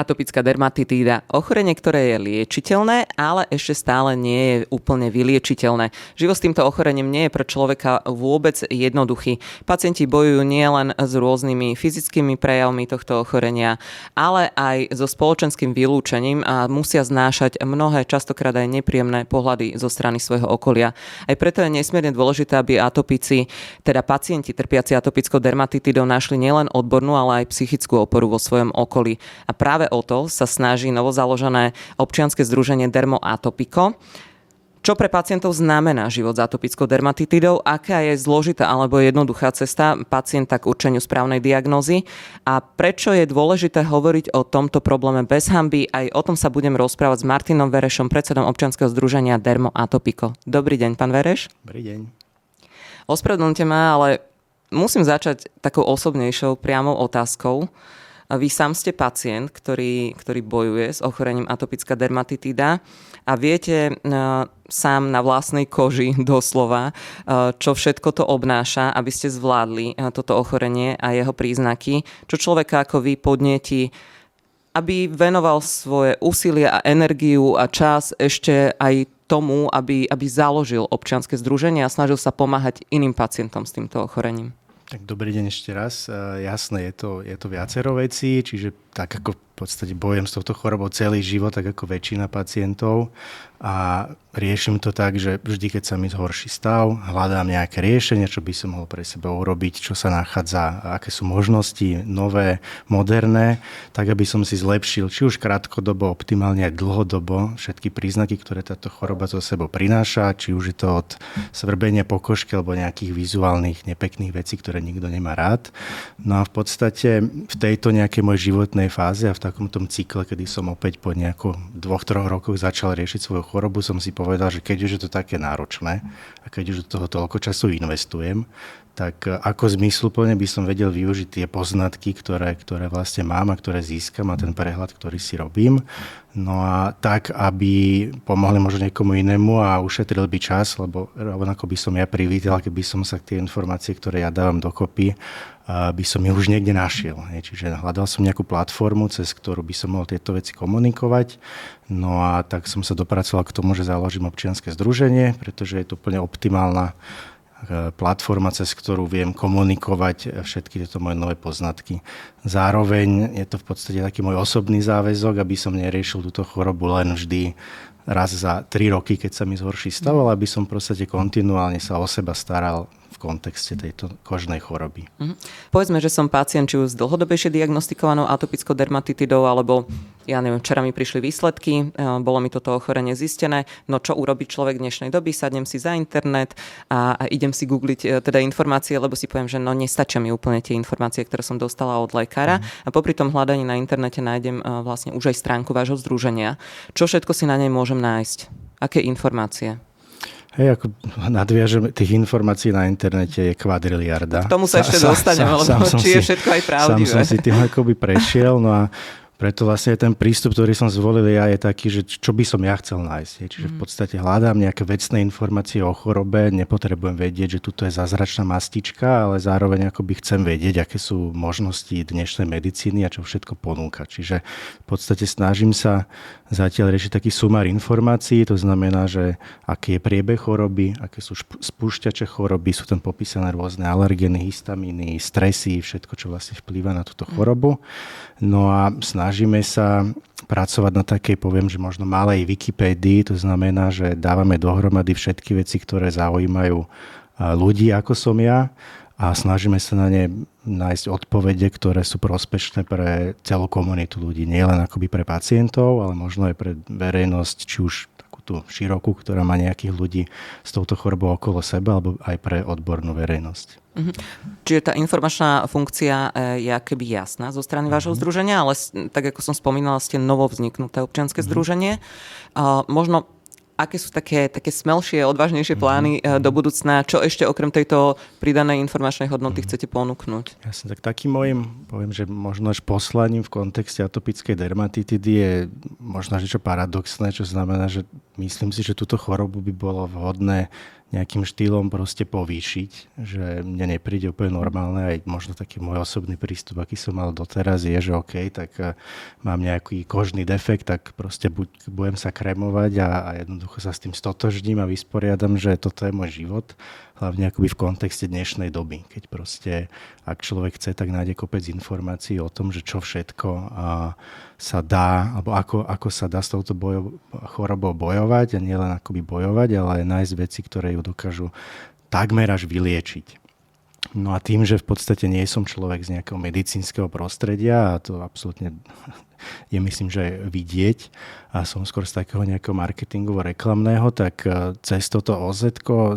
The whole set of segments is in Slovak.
Atopická dermatitída, ochorenie, ktoré je liečiteľné, ale ešte stále nie je úplne vyliečiteľné. Život s týmto ochorením nie je pre človeka vôbec jednoduchý. Pacienti bojujú nielen s rôznymi fyzickými prejavmi tohto ochorenia, ale aj so spoločenským vylúčením a musia znášať mnohé, častokrát aj nepríjemné pohľady zo strany svojho okolia. Aj preto je nesmierne dôležité, aby atopici, teda pacienti trpiaci atopickou dermatitidou našli nielen odbornú, ale aj psychickú oporu vo svojom okolí. A práve o to sa snaží novozaložené občianske združenie Dermo Atopico. Čo pre pacientov znamená život s atopickou dermatitidou, aká je zložitá alebo jednoduchá cesta pacienta k určeniu správnej diagnózy a prečo je dôležité hovoriť o tomto probléme bez hamby. Aj o tom sa budem rozprávať s Martinom Verešom, predsedom občianskeho združenia Dermo Atopico. Dobrý deň, pán Vereš. Dobrý deň. Ospravedlňte ma, ale musím začať takou osobnejšou priamou otázkou. Vy sám ste pacient, ktorý, ktorý bojuje s ochorením atopická dermatitida a viete uh, sám na vlastnej koži doslova, uh, čo všetko to obnáša, aby ste zvládli uh, toto ochorenie a jeho príznaky, čo človeka ako vy podnetí aby venoval svoje úsilie a energiu a čas ešte aj tomu, aby, aby založil občianske združenie a snažil sa pomáhať iným pacientom s týmto ochorením. Tak dobrý deň ešte raz. Jasné, je to, je to viacero vecí, čiže tak ako podstate bojem s touto chorobou celý život, tak ako väčšina pacientov a riešim to tak, že vždy, keď sa mi zhorší stav, hľadám nejaké riešenie, čo by som mohol pre seba urobiť, čo sa nachádza, aké sú možnosti nové, moderné, tak aby som si zlepšil či už krátkodobo, optimálne aj dlhodobo všetky príznaky, ktoré táto choroba zo sebou prináša, či už je to od svrbenia pokožky alebo nejakých vizuálnych nepekných vecí, ktoré nikto nemá rád. No a v podstate v tejto nejakej mojej životnej fáze a v takom tom cykle, kedy som opäť po nejako dvoch, troch rokoch začal riešiť svoju chorobu som si povedal, že keď už je to také náročné a keď už do toho toľko času investujem, tak e, ako zmysluplne by som vedel využiť tie poznatky, ktoré, ktoré vlastne mám a ktoré získam a ten prehľad, ktorý si robím. No a tak, aby pomohli možno niekomu inému a ušetril by čas, lebo rovnako by som ja privítal, keby som sa tie informácie, ktoré ja dávam dokopy, by som ju už niekde našiel. Čiže hľadal som nejakú platformu, cez ktorú by som mohol tieto veci komunikovať. No a tak som sa dopracoval k tomu, že založím občianske združenie, pretože je to úplne optimálna E, platforma, cez ktorú viem komunikovať všetky tieto moje nové poznatky. Zároveň je to v podstate taký môj osobný záväzok, aby som neriešil túto chorobu len vždy raz za tri roky, keď sa mi zhorší stav, ale aby som podstate kontinuálne sa o seba staral kontexte tejto kožnej choroby. Mm-hmm. Povedzme, že som pacient či už s dlhodobejšie diagnostikovanou atopickou dermatitidou, alebo ja neviem, včera mi prišli výsledky, e, bolo mi toto ochorenie zistené, no čo urobí človek v dnešnej doby, sadnem si za internet a, a idem si googliť e, teda informácie, lebo si poviem, že no nestačia mi úplne tie informácie, ktoré som dostala od lekára mm. a popri tom hľadaní na internete nájdem e, vlastne už aj stránku vášho združenia. Čo všetko si na nej môžem nájsť? Aké informácie? Hej, ako nadviažem, tých informácií na internete je kvadriliarda. K tomu sa ešte sa, dostanem, sa, lebo či je všetko aj pravdivé. Sám som si tým akoby prešiel, no a preto vlastne ten prístup, ktorý som zvolil ja, je taký, že čo by som ja chcel nájsť. Čiže v mhm. podstate hľadám nejaké vecné informácie o chorobe, nepotrebujem vedieť, že tuto je zázračná mastička, ale zároveň akoby chcem vedieť, aké sú možnosti dnešnej medicíny a čo všetko ponúka. Čiže v podstate snažím sa zatiaľ riešiť taký sumár informácií, to znamená, že aký je priebeh choroby, aké sú spúšťače choroby, sú tam popísané rôzne alergény, histamíny, stresy, všetko, čo vlastne vplýva na túto chorobu. No a snažím snažíme sa pracovať na takej, poviem, že možno malej Wikipédii, to znamená, že dávame dohromady všetky veci, ktoré zaujímajú ľudí, ako som ja a snažíme sa na ne nájsť odpovede, ktoré sú prospešné pre celú komunitu ľudí. Nie len akoby pre pacientov, ale možno aj pre verejnosť, či už tú širokú, ktorá má nejakých ľudí s touto chorobou okolo seba, alebo aj pre odbornú verejnosť. Mm-hmm. Čiže tá informačná funkcia e, je akéby jasná zo strany mm-hmm. vášho združenia, ale tak ako som spomínala, ste novo vzniknuté občianske mm-hmm. združenie. Možno aké sú také, také smelšie, odvážnejšie plány mm-hmm. do budúcna? Čo ešte okrem tejto pridanej informačnej hodnoty mm-hmm. chcete ponúknuť? Jasne, tak takým môjim, poviem, že možno až poslaním v kontexte atopickej dermatitidy je možno niečo paradoxné, čo znamená, že myslím si, že túto chorobu by bolo vhodné nejakým štýlom proste povýšiť, že mne nepríde úplne normálne, aj možno taký môj osobný prístup, aký som mal doteraz, je, že OK, tak eh, mám nejaký kožný defekt, tak proste buď budem sa kremovať a, a jednoducho sa s tým stotožním a vysporiadam, že toto je môj život hlavne akoby v kontexte dnešnej doby, keď proste, ak človek chce, tak nájde kopec informácií o tom, že čo všetko sa dá, alebo ako, ako sa dá s touto bojo, chorobou bojovať a nielen akoby bojovať, ale aj nájsť veci, ktoré ju dokážu takmer až vyliečiť. No a tým, že v podstate nie som človek z nejakého medicínskeho prostredia a to absolútne je myslím, že vidieť a som skôr z takého nejakého marketingovo-reklamného, tak e, cez toto oz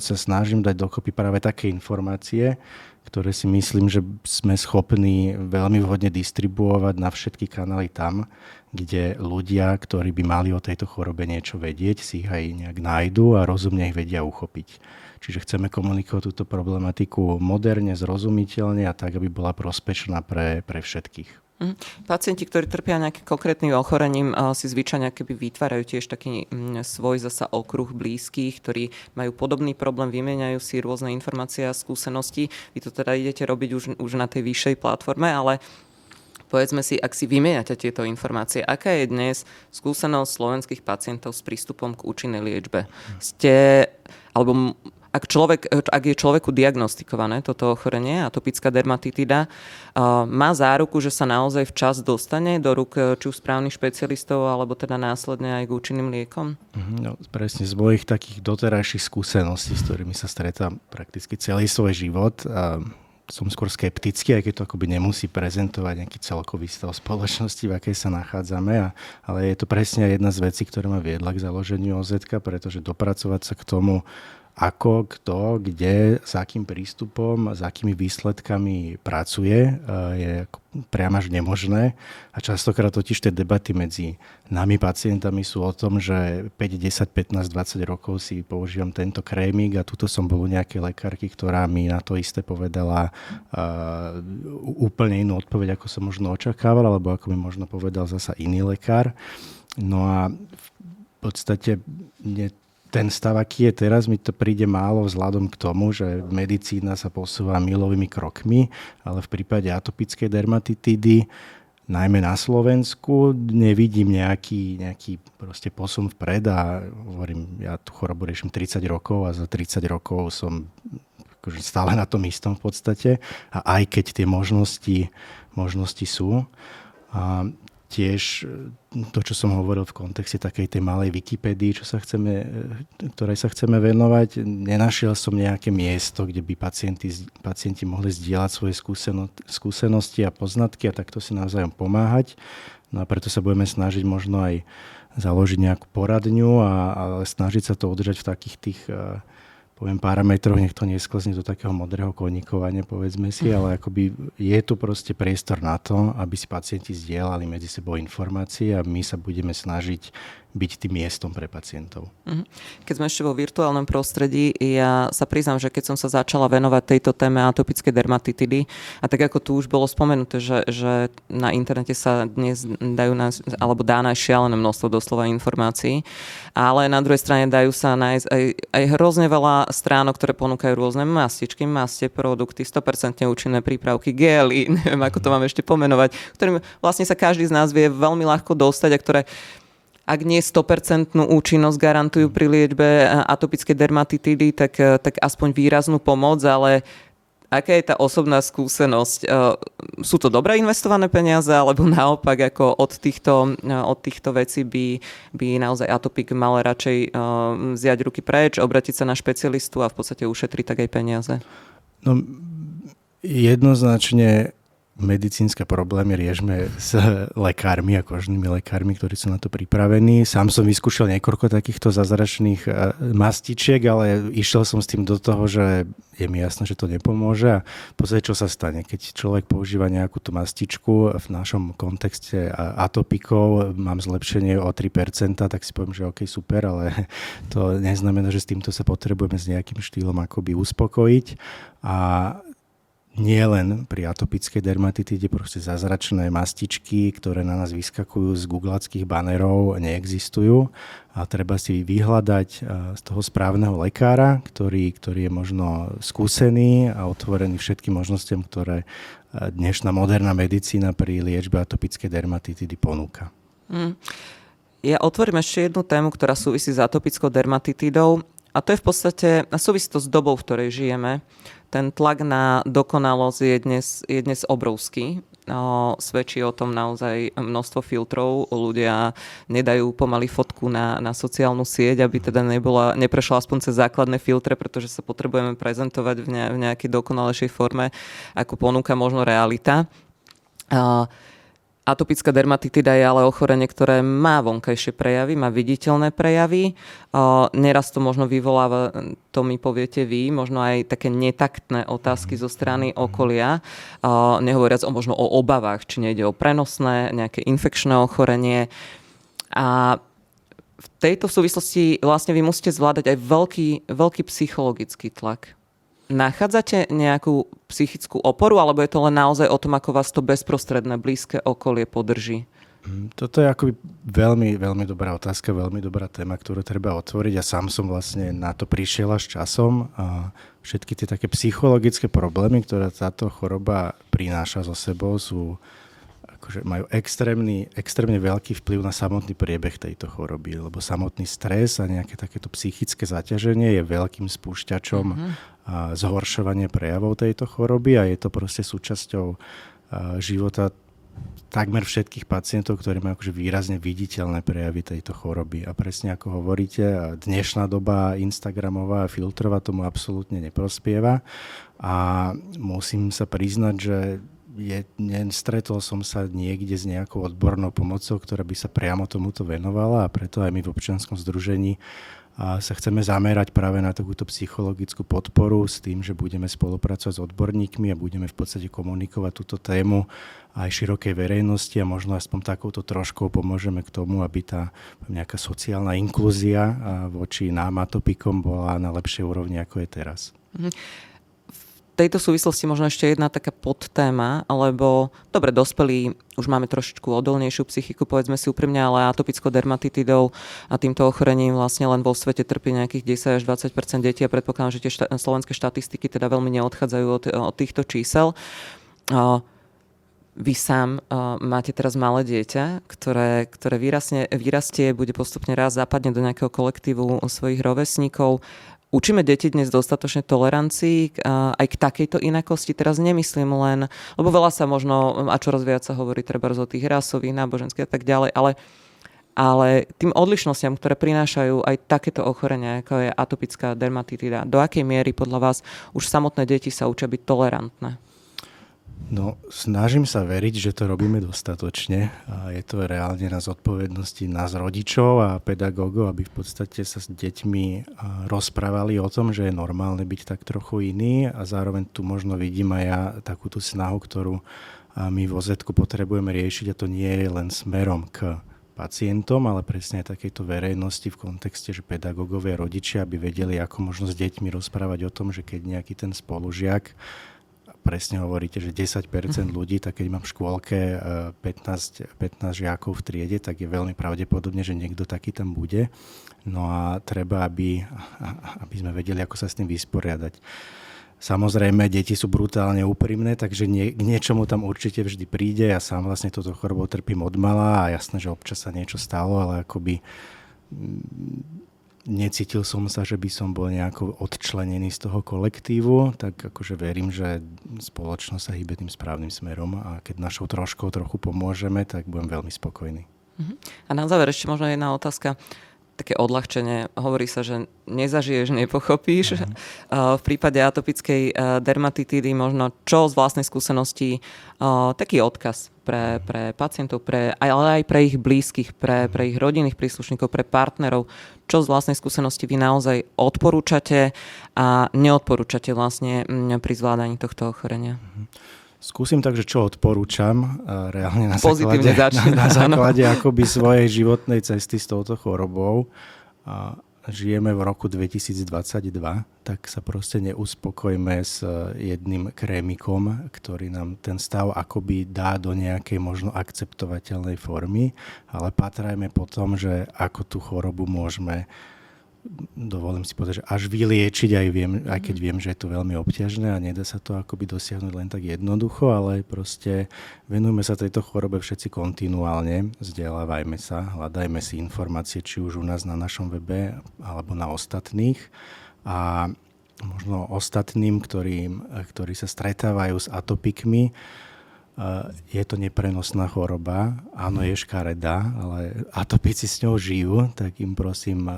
sa snažím dať dokopy práve také informácie, ktoré si myslím, že sme schopní veľmi vhodne distribuovať na všetky kanály tam, kde ľudia, ktorí by mali o tejto chorobe niečo vedieť, si ich aj nejak nájdu a rozumne ich vedia uchopiť. Čiže chceme komunikovať túto problematiku moderne, zrozumiteľne a tak, aby bola prospešná pre, pre všetkých. Mhm. Pacienti, ktorí trpia nejakým konkrétnym ochorením, si zvyčajne keby vytvárajú tiež taký mm, svoj zasa okruh blízkych, ktorí majú podobný problém, vymieňajú si rôzne informácie a skúsenosti. Vy to teda idete robiť už, už na tej vyššej platforme, ale povedzme si, ak si vymieňate tieto informácie, aká je dnes skúsenosť slovenských pacientov s prístupom k účinnej liečbe? Ste, alebo ak, človek, ak je človeku diagnostikované toto ochorenie, atopická dermatitida, má záruku, že sa naozaj včas dostane do rúk e, či už správnych špecialistov, alebo teda následne aj k účinným liekom? Mhm, no, presne z mojich takých doterajších skúseností, s ktorými sa stretám prakticky celý svoj život, a som skôr skeptický, aj keď to akoby nemusí prezentovať nejaký celkový stav spoločnosti, v akej sa nachádzame, a, ale je to presne jedna z vecí, ktorá ma viedla k založeniu OZ, pretože dopracovať sa k tomu, ako, kto, kde, s akým prístupom, s akými výsledkami pracuje, eh, je priam až nemožné. A častokrát totiž tie debaty medzi nami pacientami sú o tom, že 5, 10, 15, 20 rokov si používam tento krémik a tuto som bol u nejakej lekárky, ktorá mi na to isté povedala uh, úplne inú odpoveď, ako som možno očakával, alebo ako mi možno povedal zasa iný lekár. No a v podstate ten stav, aký je teraz, mi to príde málo vzhľadom k tomu, že medicína sa posúva milovými krokmi, ale v prípade atopickej dermatitidy, najmä na Slovensku, nevidím nejaký, nejaký proste posun vpred a hovorím, ja tú chorobu riešim 30 rokov a za 30 rokov som akože stále na tom istom v podstate a aj keď tie možnosti, možnosti sú. A tiež e, to, čo som hovoril v kontexte takej tej malej Wikipédii, čo sa chceme, e, ktorej sa chceme venovať, nenašiel som nejaké miesto, kde by pacienti, pacienti mohli zdieľať svoje skúseno, skúsenosti a poznatky a takto si navzájom pomáhať. No a preto sa budeme snažiť možno aj založiť nejakú poradňu a, a snažiť sa to udržať v takých tých uh, poviem parametroch, nech to nesklzne do takého modrého koníkovania, povedzme si, ale akoby je tu proste priestor na to, aby si pacienti zdieľali medzi sebou informácie a my sa budeme snažiť byť tým miestom pre pacientov. Mhm. Keď sme ešte vo virtuálnom prostredí, ja sa priznám, že keď som sa začala venovať tejto téme atopické dermatitidy, a tak ako tu už bolo spomenuté, že, že na internete sa dnes dajú nás, alebo dá nájsť šialené množstvo doslova informácií, ale na druhej strane dajú sa nájsť aj, aj hrozne veľa stránok, ktoré ponúkajú rôzne mastičky, mastie, produkty, 100% účinné prípravky, gely, neviem ako to mám ešte pomenovať, ktorým vlastne sa každý z nás vie veľmi ľahko dostať a ktoré ak nie 100% účinnosť garantujú pri liečbe atopickej dermatitidy, tak, eh, tak aspoň výraznú pomoc, ale aká je tá osobná skúsenosť? Eh, sú to dobre investované peniaze, alebo naopak ako od týchto, od týchto vecí by, by naozaj atopik mal radšej vziať ruky preč, obratiť sa na špecialistu a v podstate ušetriť tak aj peniaze? No, jednoznačne medicínske problémy riešme s lekármi a kožnými lekármi, ktorí sú na to pripravení. Sám som vyskúšal niekoľko takýchto zázračných e, mastičiek, ale išiel som s tým do toho, že je mi jasné, že to nepomôže a pozrieť, čo sa stane. Keď človek používa nejakú tú mastičku v našom kontexte atopikov, mám zlepšenie o 3%, tak si poviem, že OK, super, ale to neznamená, že s týmto sa potrebujeme s nejakým štýlom akoby uspokojiť. A nie len pri atopickej dermatitíde proste zázračné mastičky, ktoré na nás vyskakujú z googlackých banerov, neexistujú a treba si vyhľadať z toho správneho lekára, ktorý, ktorý je možno skúsený a otvorený všetkým možnostiam, ktoré dnešná moderná medicína pri liečbe atopickej dermatitidy ponúka. Mm. Ja otvorím ešte jednu tému, ktorá súvisí s atopickou dermatitidou a to je v podstate, súvisí to s dobou, v ktorej žijeme ten tlak na dokonalosť je dnes, je dnes obrovský. O, svedčí o tom naozaj množstvo filtrov. Ľudia nedajú pomaly fotku na, na sociálnu sieť, aby teda nebola, neprešla aspoň cez základné filtre, pretože sa potrebujeme prezentovať v, ne, v nejakej dokonalejšej forme, ako ponúka možno realita. O, Atopická dermatitida je ale ochorenie, ktoré má vonkajšie prejavy, má viditeľné prejavy. Neraz to možno vyvoláva, to mi poviete vy, možno aj také netaktné otázky zo strany okolia. Nehovoriac o možno o obavách, či nejde o prenosné, nejaké infekčné ochorenie. A v tejto súvislosti vlastne vy musíte zvládať aj veľký, veľký psychologický tlak nachádzate nejakú psychickú oporu, alebo je to len naozaj o tom, ako vás to bezprostredné blízke okolie podrží? Mm, toto je akoby veľmi, veľmi dobrá otázka, veľmi dobrá téma, ktorú treba otvoriť. Ja sám som vlastne na to prišiel až časom. A všetky tie také psychologické problémy, ktoré táto choroba prináša so sebou, sú akože majú extrémny, extrémne veľký vplyv na samotný priebeh tejto choroby, lebo samotný stres a nejaké takéto psychické zaťaženie je veľkým spúšťačom mm-hmm zhoršovanie prejavov tejto choroby a je to proste súčasťou života takmer všetkých pacientov, ktorí majú akože výrazne viditeľné prejavy tejto choroby. A presne ako hovoríte, dnešná doba Instagramová a filtrová tomu absolútne neprospieva. A musím sa priznať, že je, nestretol som sa niekde s nejakou odbornou pomocou, ktorá by sa priamo tomuto venovala a preto aj my v občianskom združení a sa chceme zamerať práve na takúto psychologickú podporu s tým, že budeme spolupracovať s odborníkmi a budeme v podstate komunikovať túto tému aj širokej verejnosti a možno aspoň takouto troškou pomôžeme k tomu, aby tá nejaká sociálna inklúzia voči nám atopikom bola na lepšej úrovni, ako je teraz. Mm-hmm tejto súvislosti možno ešte jedna taká podtéma, lebo dobre, dospelí už máme trošičku odolnejšiu psychiku, povedzme si úprimne, ale atopickou dermatitidou a týmto ochorením vlastne len vo svete trpí nejakých 10 až 20 detí a predpokladám, že tie šta- slovenské štatistiky teda veľmi neodchádzajú od, od týchto čísel. Vy sám uh, máte teraz malé dieťa, ktoré, ktoré výrazne, vyrastie, bude postupne raz zapadne do nejakého kolektívu svojich rovesníkov. Učíme deti dnes dostatočne tolerancii aj k takejto inakosti. Teraz nemyslím len, lebo veľa sa možno, a čoraz viac sa hovorí treba o tých rasových, náboženských a tak ďalej, ale ale tým odlišnostiam, ktoré prinášajú aj takéto ochorenia, ako je atopická dermatitida, do akej miery podľa vás už samotné deti sa učia byť tolerantné? No, snažím sa veriť, že to robíme dostatočne a je to reálne na zodpovednosti nás rodičov a pedagógov, aby v podstate sa s deťmi rozprávali o tom, že je normálne byť tak trochu iný a zároveň tu možno vidím aj ja takú tú snahu, ktorú my vo Zetku potrebujeme riešiť a to nie je len smerom k pacientom, ale presne aj takejto verejnosti v kontexte, že pedagógovia, rodičia, aby vedeli, ako možno s deťmi rozprávať o tom, že keď nejaký ten spolužiak presne hovoríte, že 10% mhm. ľudí, tak keď mám v škôlke 15, eh, 15 žiakov v triede, tak je veľmi pravdepodobne, že niekto taký tam bude. No a treba, aby, aby sme vedeli, ako sa s tým vysporiadať. Samozrejme, deti sú brutálne úprimné, takže nie, k niečomu tam určite vždy príde. Ja sám vlastne toto chorobou trpím od mala a jasné, že občas sa niečo stalo, ale akoby necítil som sa, že by som bol nejako odčlenený z toho kolektívu, tak akože verím, že spoločnosť sa hýbe tým správnym smerom a keď našou troškou trochu pomôžeme, tak budem veľmi spokojný. Mhm. A na záver ešte možno jedna otázka také odľahčenie. Hovorí sa, že nezažiješ, nepochopíš. Mm-hmm. V prípade atopickej dermatitidy možno čo z vlastnej skúsenosti, taký odkaz pre, pre pacientov, pre, ale aj pre ich blízkych, pre, pre ich rodinných príslušníkov, pre partnerov, čo z vlastnej skúsenosti vy naozaj odporúčate a neodporúčate vlastne pri zvládaní tohto ochorenia. Mm-hmm. Skúsim takže, čo odporúčam reálne na základe, na, na základe akoby svojej životnej cesty s touto chorobou. A žijeme v roku 2022, tak sa proste neuspokojme s jedným krémikom, ktorý nám ten stav akoby dá do nejakej možno akceptovateľnej formy, ale patrajme po tom, že ako tú chorobu môžeme dovolím si povedať, že až vyliečiť, aj, viem, aj keď viem, že je to veľmi obťažné a nedá sa to akoby dosiahnuť len tak jednoducho, ale proste venujme sa tejto chorobe všetci kontinuálne, vzdelávajme sa, hľadajme si informácie, či už u nás na našom webe alebo na ostatných. A možno ostatným, ktorým, ktorí sa stretávajú s atopikmi, je to neprenosná choroba, áno, je škaredá, ale atopici s ňou žijú, tak im prosím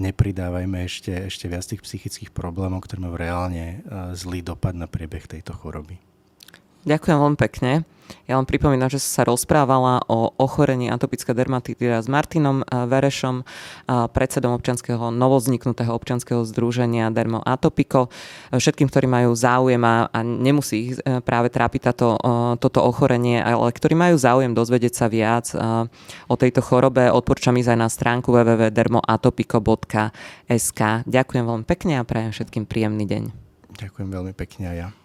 nepridávajme ešte, ešte viac tých psychických problémov, ktoré majú reálne zlý dopad na priebeh tejto choroby. Ďakujem veľmi pekne. Ja vám pripomínam, že sa rozprávala o ochorení atopická dermatitida s Martinom eh, Verešom, eh, predsedom občanského, novozniknutého občanského združenia Dermo Atopiko. Všetkým, ktorí majú záujem a, a nemusí ich eh, práve trápiť táto, toto ochorenie, ale ktorí majú záujem dozvedieť sa viac o tejto chorobe, odporúčam ísť aj na stránku www.dermoatopiko.sk. Ďakujem veľmi pekne a prajem všetkým príjemný deň. Ďakujem veľmi pekne aj ja.